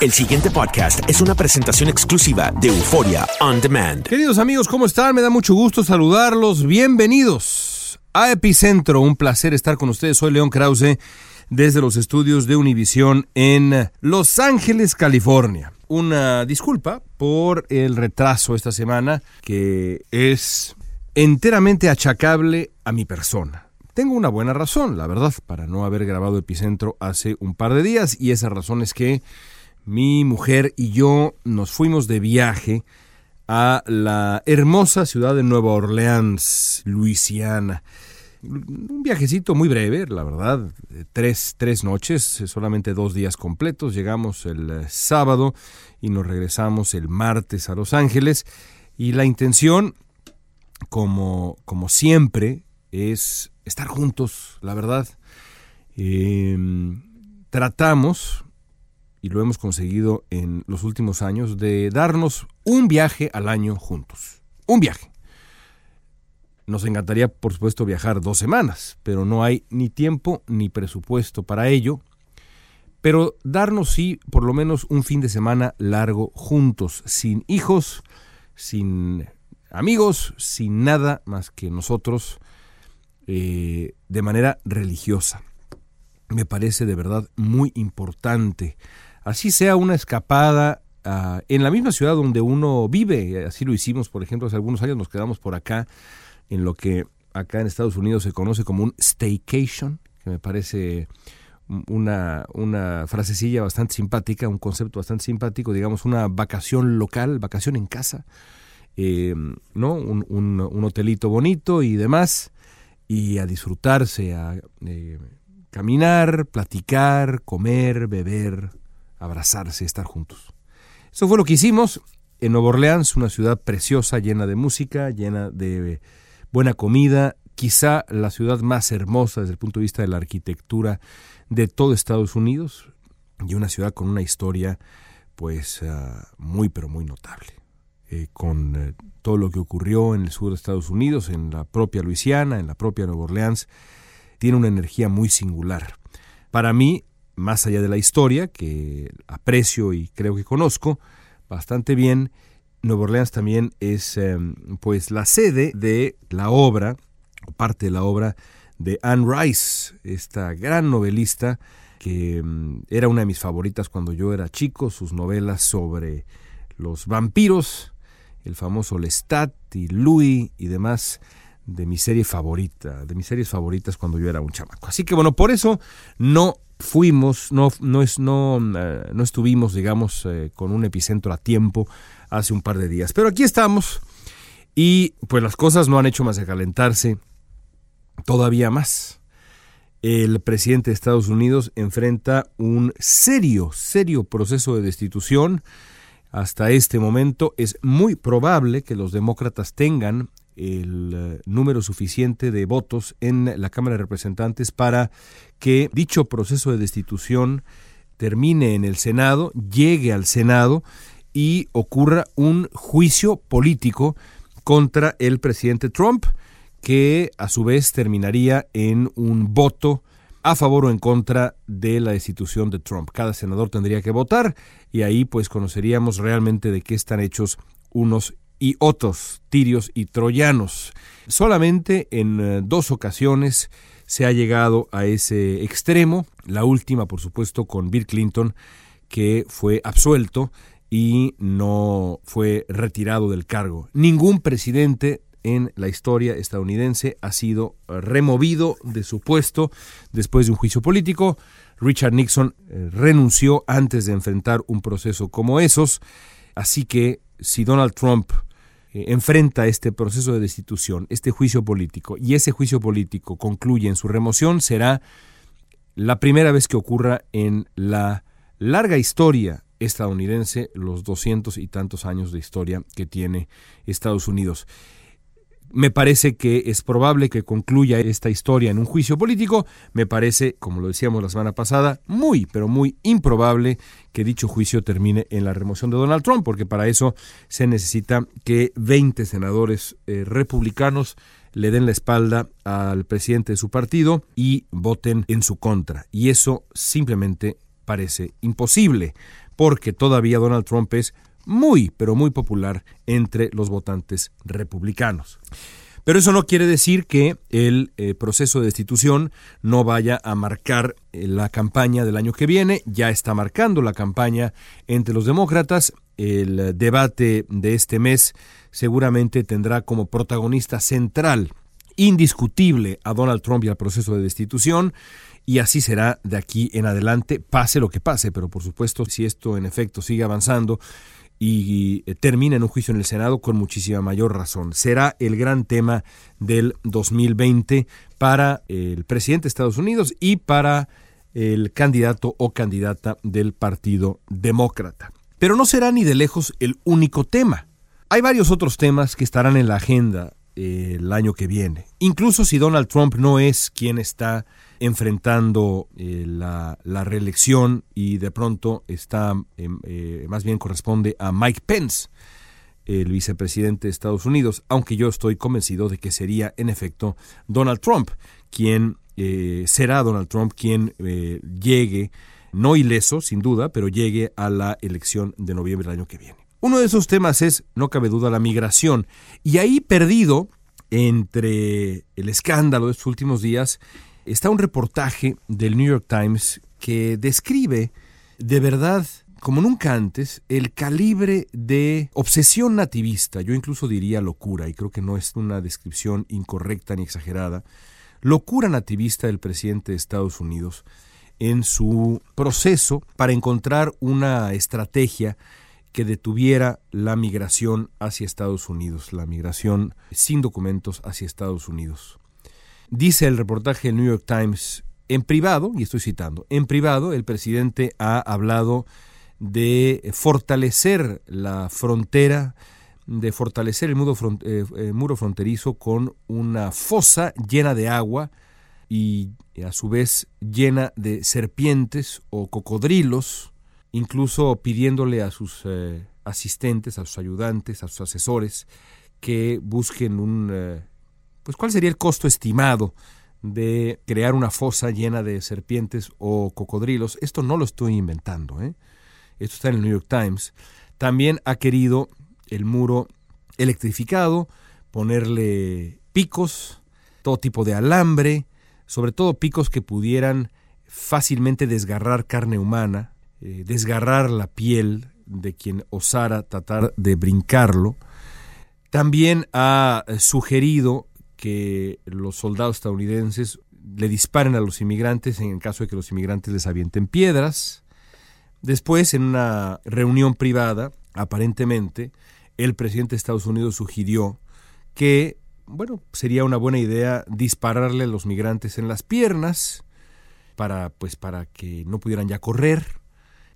El siguiente podcast es una presentación exclusiva de Euforia On Demand. Queridos amigos, ¿cómo están? Me da mucho gusto saludarlos. Bienvenidos a Epicentro. Un placer estar con ustedes. Soy León Krause desde los estudios de Univisión en Los Ángeles, California. Una disculpa por el retraso esta semana que es enteramente achacable a mi persona. Tengo una buena razón, la verdad, para no haber grabado Epicentro hace un par de días y esa razón es que mi mujer y yo nos fuimos de viaje a la hermosa ciudad de Nueva Orleans, Luisiana. Un viajecito muy breve, la verdad, tres, tres noches, solamente dos días completos. Llegamos el eh, sábado y nos regresamos el martes a Los Ángeles. Y la intención, como, como siempre, es estar juntos, la verdad. Em, tratamos, y lo hemos conseguido en los últimos años, de darnos un viaje al año juntos. Un viaje. Nos encantaría, por supuesto, viajar dos semanas, pero no hay ni tiempo ni presupuesto para ello. Pero darnos sí, por lo menos un fin de semana largo juntos, sin hijos, sin amigos, sin nada más que nosotros, eh, de manera religiosa. Me parece de verdad muy importante así sea una escapada uh, en la misma ciudad donde uno vive. Así lo hicimos, por ejemplo, hace algunos años nos quedamos por acá, en lo que acá en Estados Unidos se conoce como un staycation, que me parece una, una frasecilla bastante simpática, un concepto bastante simpático, digamos, una vacación local, vacación en casa, eh, ¿no? Un, hotelito bonito y demás, y a disfrutarse, a eh, caminar, platicar, comer, beber, abrazarse, estar juntos. Eso fue lo que hicimos en Nueva Orleans, una ciudad preciosa, llena de música, llena de buena comida, quizá la ciudad más hermosa desde el punto de vista de la arquitectura de todo Estados Unidos y una ciudad con una historia pues uh, muy pero muy notable. Eh, con eh, todo lo que ocurrió en el sur de Estados Unidos, en la propia Luisiana, en la propia Nueva Orleans, tiene una energía muy singular. Para mí, más allá de la historia, que aprecio y creo que conozco bastante bien, Nueva Orleans también es em, pues la sede de la obra, o parte de la obra de Anne Rice, esta gran novelista que em, era una de mis favoritas cuando yo era chico, sus novelas sobre los vampiros, el famoso Lestat y Louis y demás de mi serie favorita, de mis series favoritas cuando yo era un chamaco. Así que bueno, por eso no fuimos, no, no, es, no, eh, no estuvimos, digamos, eh, con un epicentro a tiempo hace un par de días. Pero aquí estamos y pues las cosas no han hecho más que calentarse todavía más. el presidente de Estados Unidos enfrenta un serio, serio proceso de destitución. Hasta este momento es muy probable que los demócratas tengan el eh, número suficiente de votos en la Cámara de Representantes para que dicho proceso de destitución termine en el Senado, llegue al Senado y ocurra un juicio político contra el presidente Trump, que a su vez terminaría en un voto a favor o en contra de la destitución de Trump. Cada senador tendría que votar y ahí pues conoceríamos realmente de qué están hechos unos y otros tirios y troyanos. Solamente en eh, dos ocasiones se ha llegado a ese extremo, la última por supuesto con Bill Clinton, que fue absuelto y no fue retirado del cargo. Ningún presidente en la historia estadounidense ha sido removido de su puesto después de un juicio político. Richard Nixon eh, renunció antes de enfrentar un proceso como esos, así que si Donald Trump eh, enfrenta este proceso de destitución, este juicio político, y ese juicio político concluye en su remoción, será la primera vez que ocurra en la larga historia estadounidense, los doscientos y tantos años de historia que tiene Estados Unidos. Me parece que es probable que concluya esta historia en un juicio político. Me parece, como lo decíamos la semana pasada, muy, pero muy improbable que dicho juicio termine en la remoción de Donald Trump, porque para eso se necesita que 20 senadores eh, republicanos le den la espalda al presidente de su partido y voten en su contra. Y eso simplemente parece imposible, porque todavía Donald Trump es muy, pero muy popular entre los votantes republicanos. Pero eso no quiere decir que el eh, proceso de destitución no vaya a marcar eh, la campaña del año que viene. Ya está marcando la campaña entre los demócratas. El debate de este mes seguramente tendrá como protagonista central, indiscutible, a Donald Trump y al proceso de destitución. Y así será de aquí en adelante, pase lo que pase. Pero por supuesto, si esto en efecto sigue avanzando, y eh, termina en un juicio en el Senado con muchísima mayor razón. Será el gran tema del 2020 para el presidente de Estados Unidos y para el candidato o candidata del Partido Demócrata. Pero no será ni de lejos el único tema. Hay varios otros temas que estarán en la agenda eh, el año que viene. Incluso si Donald Trump no es quien está enfrentando eh, la, reelección y de pronto está, em, eh, más bien corresponde a Mike Pence, el vicepresidente de Estados Unidos, aunque yo estoy convencido de que sería en efecto Donald Trump quien eh, será Donald Trump quien llegue, no ileso sin duda, pero llegue a la elección de noviembre del año que viene. Uno de esos temas es, no cabe duda, la migración. Y ahí perdido entre el escándalo de estos últimos días está un reportaje del New York Times que describe de verdad como nunca antes, el calibre de obsesión nativista, yo incluso diría locura, y creo que no es una descripción incorrecta ni exagerada, locura nativista del presidente de Estados Unidos en su proceso para encontrar una estrategia que detuviera la migración hacia Estados Unidos, la migración sin documentos hacia Estados Unidos. Dice el reportaje del New York Times, en privado, y estoy citando, en privado el presidente ha hablado de fortalecer la frontera, de fortalecer el muro, eh, eh, muro fronterizo con una fosa llena de agua y a su vez llena de serpientes o cocodrilos, incluso pidiéndole a sus eh, asistentes, a sus ayudantes, a sus asesores, que busquen un pues ¿cuál sería el costo estimado de crear una fosa llena de serpientes o cocodrilos? Esto no lo estoy inventando, ¿eh? esto está en el New York Times. También ha querido el muro electrificado, ponerle picos, todo tipo de alambre, sobre todo picos que pudieran fácilmente desgarrar carne humana, eh, desgarrar la piel de quien osara tratar de brincarlo. También ha sugerido que los soldados estadounidenses le disparen a los inmigrantes en el caso de que los inmigrantes les avienten piedras. Después, en una reunión privada, aparentemente, el presidente de Estados Unidos sugirió que, bueno, sería una buena idea dispararle a los migrantes en las piernas para, pues, para que no pudieran ya correr.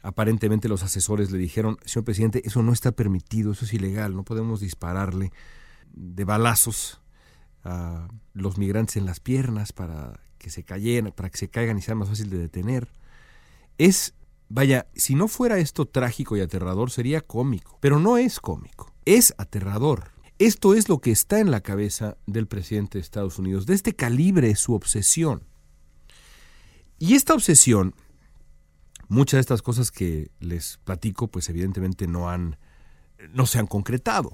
Aparentemente los asesores le dijeron, señor presidente, eso no está permitido, eso es ilegal, no podemos dispararle de balazos a los migrantes en las piernas para que se caigan, para que se caigan y sea más fácil de detener. Es, vaya, si no fuera esto trágico y aterrador sería cómico, pero no es cómico, es aterrador. Esto es lo que está en la cabeza del presidente de Estados Unidos. De este calibre es su obsesión. Y esta obsesión, muchas de estas cosas que les platico, pues evidentemente no han, no se han concretado.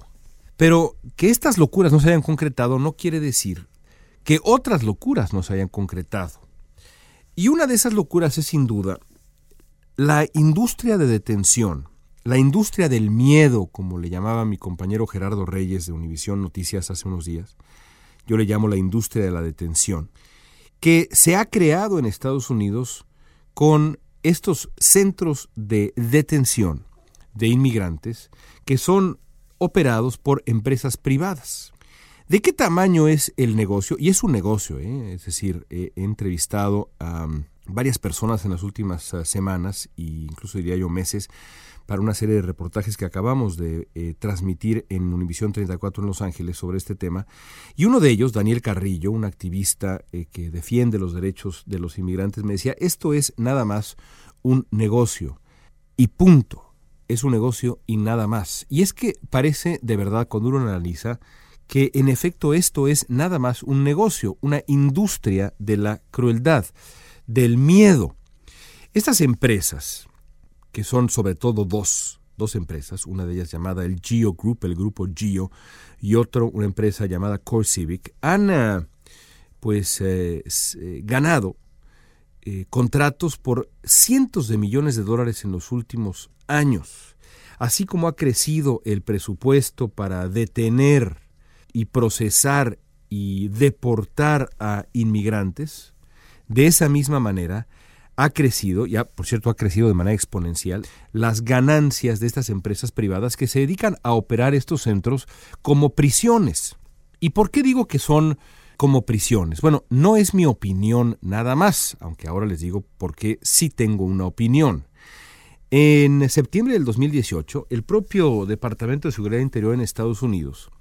Pero que estas locuras no se hayan concretado no quiere decir que otras locuras no se hayan concretado. Y una de esas locuras es sin duda la industria de detención la industria del miedo, como le llamaba mi compañero Gerardo Reyes de Univisión Noticias hace unos días, yo le llamo la industria de la detención, que se ha creado en Estados Unidos con estos centros de detención de inmigrantes que son operados por empresas privadas. ¿De qué tamaño es el negocio? Y es un negocio, ¿eh? es decir, he entrevistado a um, varias personas en las últimas uh, semanas e incluso diría yo meses para una serie de reportajes que acabamos de eh, transmitir en Univisión 34 en Los Ángeles sobre este tema. Y uno de ellos, Daniel Carrillo, un activista eh, que defiende los derechos de los inmigrantes, me decía, esto es nada más un negocio. Y punto. Es un negocio y nada más. Y es que parece, de verdad, cuando uno analiza, que en efecto esto es nada más un negocio, una industria de la crueldad, del miedo. Estas empresas, que son sobre todo dos, dos empresas, una de ellas llamada el Geo Group, el grupo Geo, y otra una empresa llamada Core Civic, han eh, pues eh, eh, contratos por cientos de millones de dólares en los últimos años, así como ha crecido el presupuesto para detener y procesar y deportar a inmigrantes, de esa misma manera ha crecido, ya por cierto ha crecido de manera exponencial, las ganancias de estas empresas privadas que se dedican a operar estos centros como prisiones. ¿Y por qué digo que son como prisiones? Bueno, no es mi opinión nada más, aunque ahora les digo por qué sí tengo una opinión. En septiembre del 2018, el propio Departamento de Seguridad Interior en Estados Unidos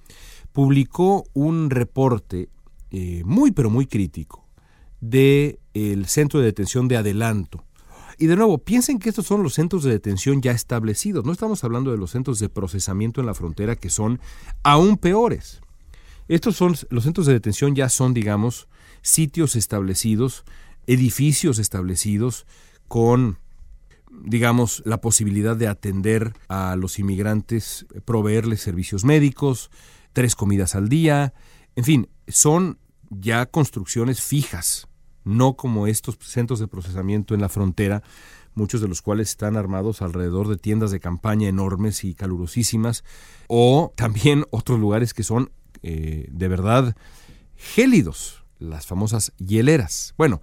publicó un reporte eh, muy pero muy crítico del el centro de detención de adelanto. Y de nuevo, piensen que estos son los centros de detención ya establecidos. No estamos hablando de los centros de procesamiento en la frontera que son aún peores. Estos son los centros de detención ya son, digamos, sitios establecidos, edificios establecidos con digamos, la posibilidad de atender a los inmigrantes, proveerles servicios médicos, tres comidas al día, en fin, son ya construcciones fijas, no como estos centros de procesamiento en la frontera, muchos de los cuales están armados alrededor de tiendas de campaña enormes y calurosísimas, o también otros lugares que son eh, de verdad gélidos, las famosas hieleras. Bueno,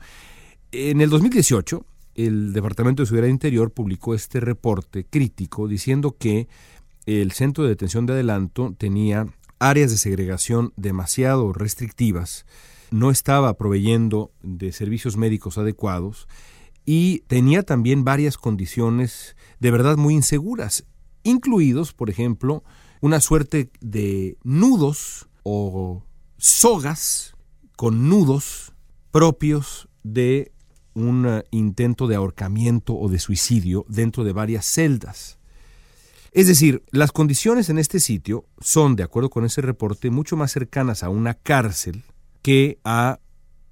en el 2018, el Departamento de Seguridad Interior publicó este reporte crítico diciendo que el centro de detención de adelanto tenía áreas de segregación demasiado restrictivas, no estaba proveyendo de servicios médicos adecuados y tenía también varias condiciones de verdad muy inseguras, incluidos, por ejemplo, una suerte de nudos o sogas con nudos propios de un intento de ahorcamiento o de suicidio dentro de varias celdas. Es decir, las condiciones en este sitio son, de acuerdo con ese reporte, mucho más cercanas a una cárcel que a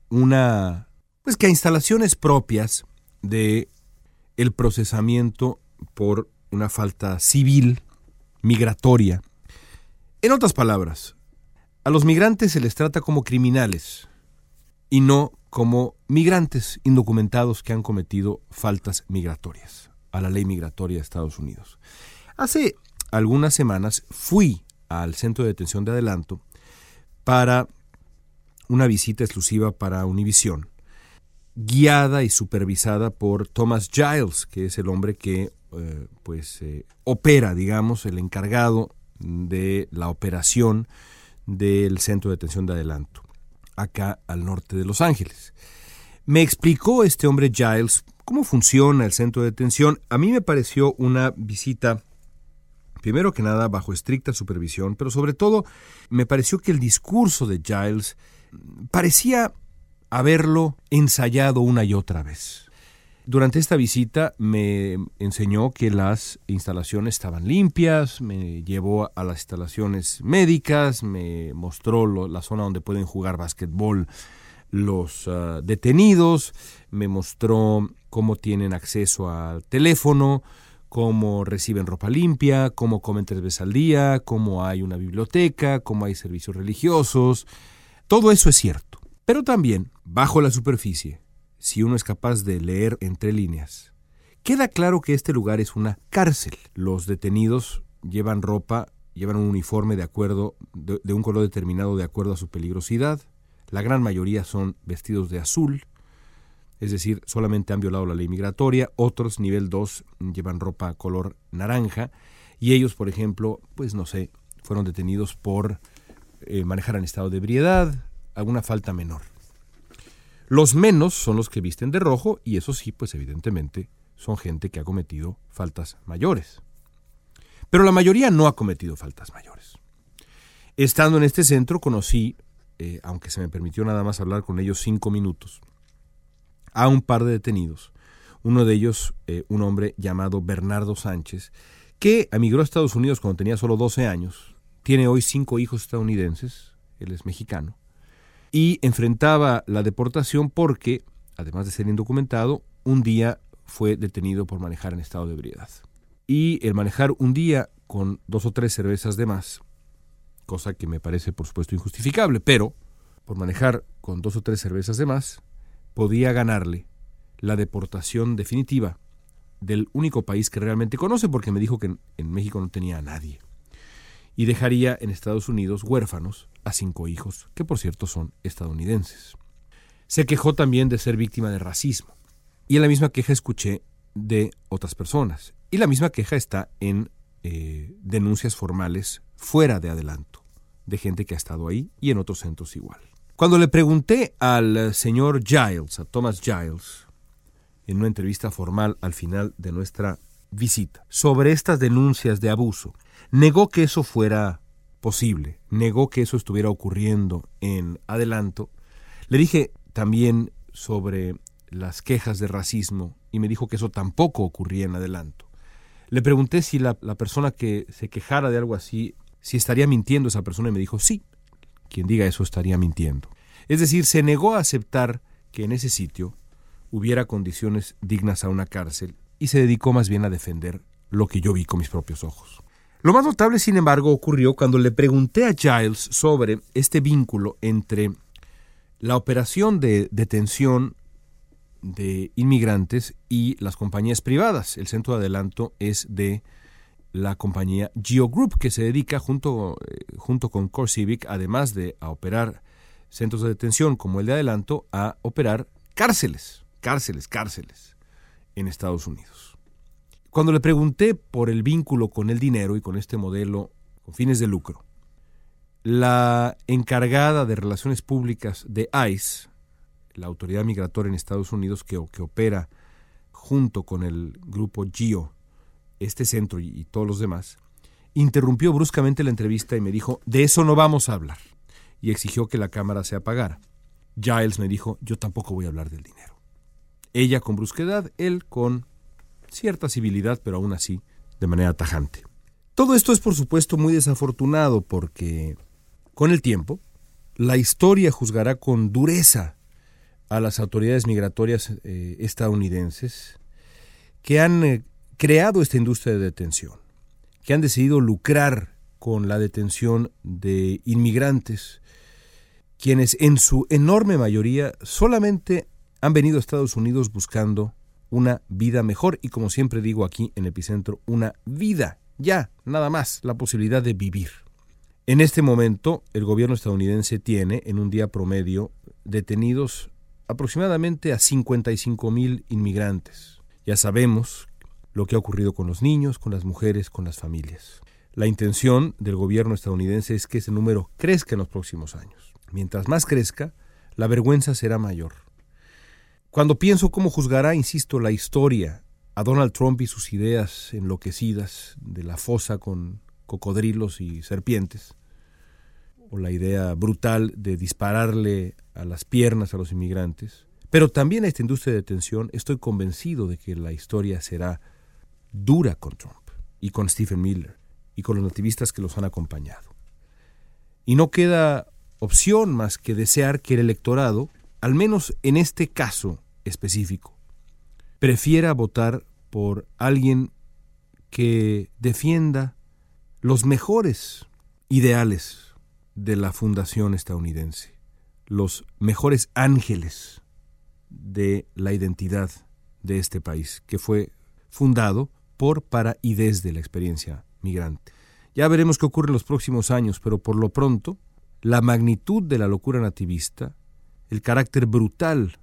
una pues que a instalaciones propias de el procesamiento por una falta civil migratoria. En otras palabras, a los migrantes se les trata como criminales y no como migrantes indocumentados que han cometido faltas migratorias a la ley migratoria de Estados Unidos. Hace algunas semanas fui al centro de detención de adelanto para una visita exclusiva para Univisión, guiada y supervisada por Thomas Giles, que es el hombre que eh, pues eh, opera, digamos, el encargado de la operación del centro de detención de adelanto, acá al norte de Los Ángeles. Me explicó este hombre Giles cómo funciona el centro de detención. A mí me pareció una visita, primero que nada, bajo estricta supervisión, pero sobre todo me pareció que el discurso de Giles parecía haberlo ensayado una y otra vez. Durante esta visita me enseñó que las instalaciones estaban limpias, me llevó a las instalaciones médicas, me mostró la zona donde pueden jugar básquetbol los ah, detenidos, me mostró cómo tienen acceso al teléfono, cómo reciben ropa limpia, cómo comen tres veces al día, cómo hay una biblioteca, cómo hay servicios religiosos. Todo eso es cierto. Pero también, bajo la superficie, si uno es capaz de leer entre líneas. Queda claro que este lugar es una cárcel. Los detenidos llevan ropa, llevan un uniforme de acuerdo de, un color determinado de acuerdo a su peligrosidad. La gran mayoría son vestidos de azul, es decir, solamente han violado la ley migratoria. Otros, nivel 2, llevan ropa color naranja. Y ellos, por ejemplo, pues no sé, fueron detenidos por eh, manejar en estado de ebriedad, alguna falta menor. Los menos son los que visten de rojo y eso sí, pues evidentemente son gente que ha cometido faltas mayores. Pero la mayoría no ha cometido faltas mayores. Estando en este centro conocí, eh, aunque se me permitió nada más hablar con ellos cinco minutos, a un par de detenidos. Uno de ellos, eh, un hombre llamado Bernardo Sánchez, que emigró a Estados Unidos cuando tenía solo 12 años, tiene hoy cinco hijos estadounidenses, él es mexicano, y enfrentaba la deportación porque, además de ser indocumentado, un día fue detenido por manejar en estado de ebriedad. Y el manejar un día con dos o tres cervezas de más, cosa que me parece por supuesto injustificable, pero por manejar con dos o tres cervezas de más, podía ganarle la deportación definitiva del único país que realmente conoce, porque me dijo que en, México no tenía a nadie. Y dejaría en Estados Unidos huérfanos a cinco hijos, que por cierto son estadounidenses. Se quejó también de ser víctima de racismo. Y en la misma queja escuché de otras personas. Y la misma queja está en eh, denuncias formales fuera de adelanto, de gente que ha estado ahí y en otros centros igual. Cuando le pregunté al señor Giles, a Thomas Giles, en una entrevista formal al final de nuestra visita, sobre estas denuncias de abuso, negó que eso fuera posible, negó que eso estuviera ocurriendo en adelanto. Le dije también sobre las quejas de racismo y me dijo que eso tampoco ocurría en adelanto. Le pregunté si la, persona que se quejara de algo así, si estaría mintiendo esa persona y me dijo sí, quien diga eso estaría mintiendo. Es decir, se negó a aceptar que en ese sitio hubiera condiciones dignas a una cárcel y se dedicó más bien a defender lo que yo vi con mis propios ojos. Lo más notable, sin embargo, ocurrió cuando le pregunté a Giles sobre este vínculo entre la operación de detención de inmigrantes y las compañías privadas. El centro de adelanto es de la compañía Geo Group, que se dedica junto, eh, junto con Core Civic, además de a operar centros de detención como el de adelanto, a operar cárceles, cárceles, cárceles en Estados Unidos. Cuando le pregunté por el vínculo con el dinero y con este modelo con fines de lucro, la encargada de relaciones públicas de ICE, la autoridad migratoria en Estados Unidos que, opera junto con el grupo GEO, este centro y, y todos los demás, interrumpió bruscamente la entrevista y me dijo, de eso no vamos a hablar, y exigió que la cámara se apagara. Giles me dijo, yo tampoco voy a hablar del dinero. Ella con brusquedad, él con cierta civilidad, pero aún así de manera tajante. Todo esto es por supuesto muy desafortunado porque con el tiempo la historia juzgará con dureza a las autoridades migratorias eh, estadounidenses que han eh, creado esta industria de detención, que han decidido lucrar con la detención de inmigrantes, quienes en su enorme mayoría solamente han venido a Estados Unidos buscando una vida mejor y como siempre digo aquí en Epicentro, una vida, ya, nada más, la posibilidad de vivir. En este momento, el gobierno estadounidense tiene en un día promedio detenidos aproximadamente a 55 mil inmigrantes. Ya sabemos lo que ha ocurrido con los niños, con las mujeres, con las familias. La intención del gobierno estadounidense es que ese número crezca en los próximos años. Mientras más crezca, la vergüenza será mayor. Cuando pienso cómo juzgará, insisto, la historia a Donald Trump y sus ideas enloquecidas de la fosa con cocodrilos y serpientes, o la idea brutal de dispararle a las piernas a los inmigrantes, pero también a esta industria de detención, estoy convencido de que la historia será dura con Trump y con Stephen Miller y con los nativistas que los han acompañado. Y no queda opción más que desear que el electorado, al menos en este caso específico, prefiera votar por alguien que defienda los mejores ideales de la fundación estadounidense, los mejores ángeles de la identidad de este país, que fue fundado por, para y desde la experiencia migrante. Ya veremos qué ocurre en los próximos años, pero por lo pronto, la magnitud de la locura nativista, el carácter brutal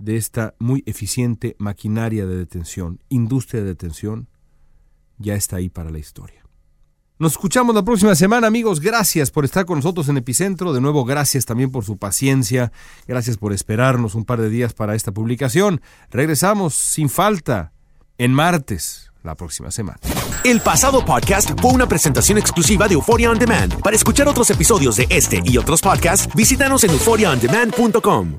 de esta muy eficiente maquinaria de detención, industria de detención, ya está ahí para la historia. Nos escuchamos la próxima semana, amigos. Gracias por estar con nosotros en Epicentro. De nuevo, gracias también por su paciencia. Gracias por esperarnos un par de días para esta publicación. Regresamos sin falta en martes la próxima semana. El pasado podcast fue una presentación exclusiva de Euphoria On Demand. Para escuchar otros episodios de este y otros podcasts, visítanos en euphoriaondemand.com.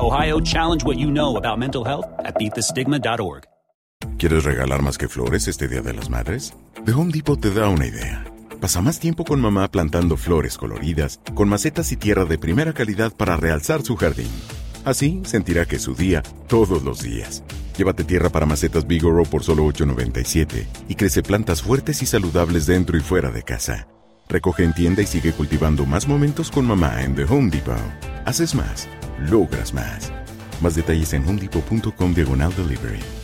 Ohio, challenge what you know about mental health at beatthestigma.org. ¿Quieres regalar más que flores este Día de las Madres? The Home Depot te da una idea. Pasa más tiempo con mamá plantando flores coloridas, con macetas y tierra de primera calidad para realzar su jardín. Así sentirá que es su día todos los días. Llévate tierra para macetas Bigoro por solo $8.97 y crece plantas fuertes y saludables dentro y fuera de casa. Recoge en tienda y sigue cultivando más momentos con mamá en The Home Depot. Haces más, logras más. Más detalles en homedepot.com diagonal delivery.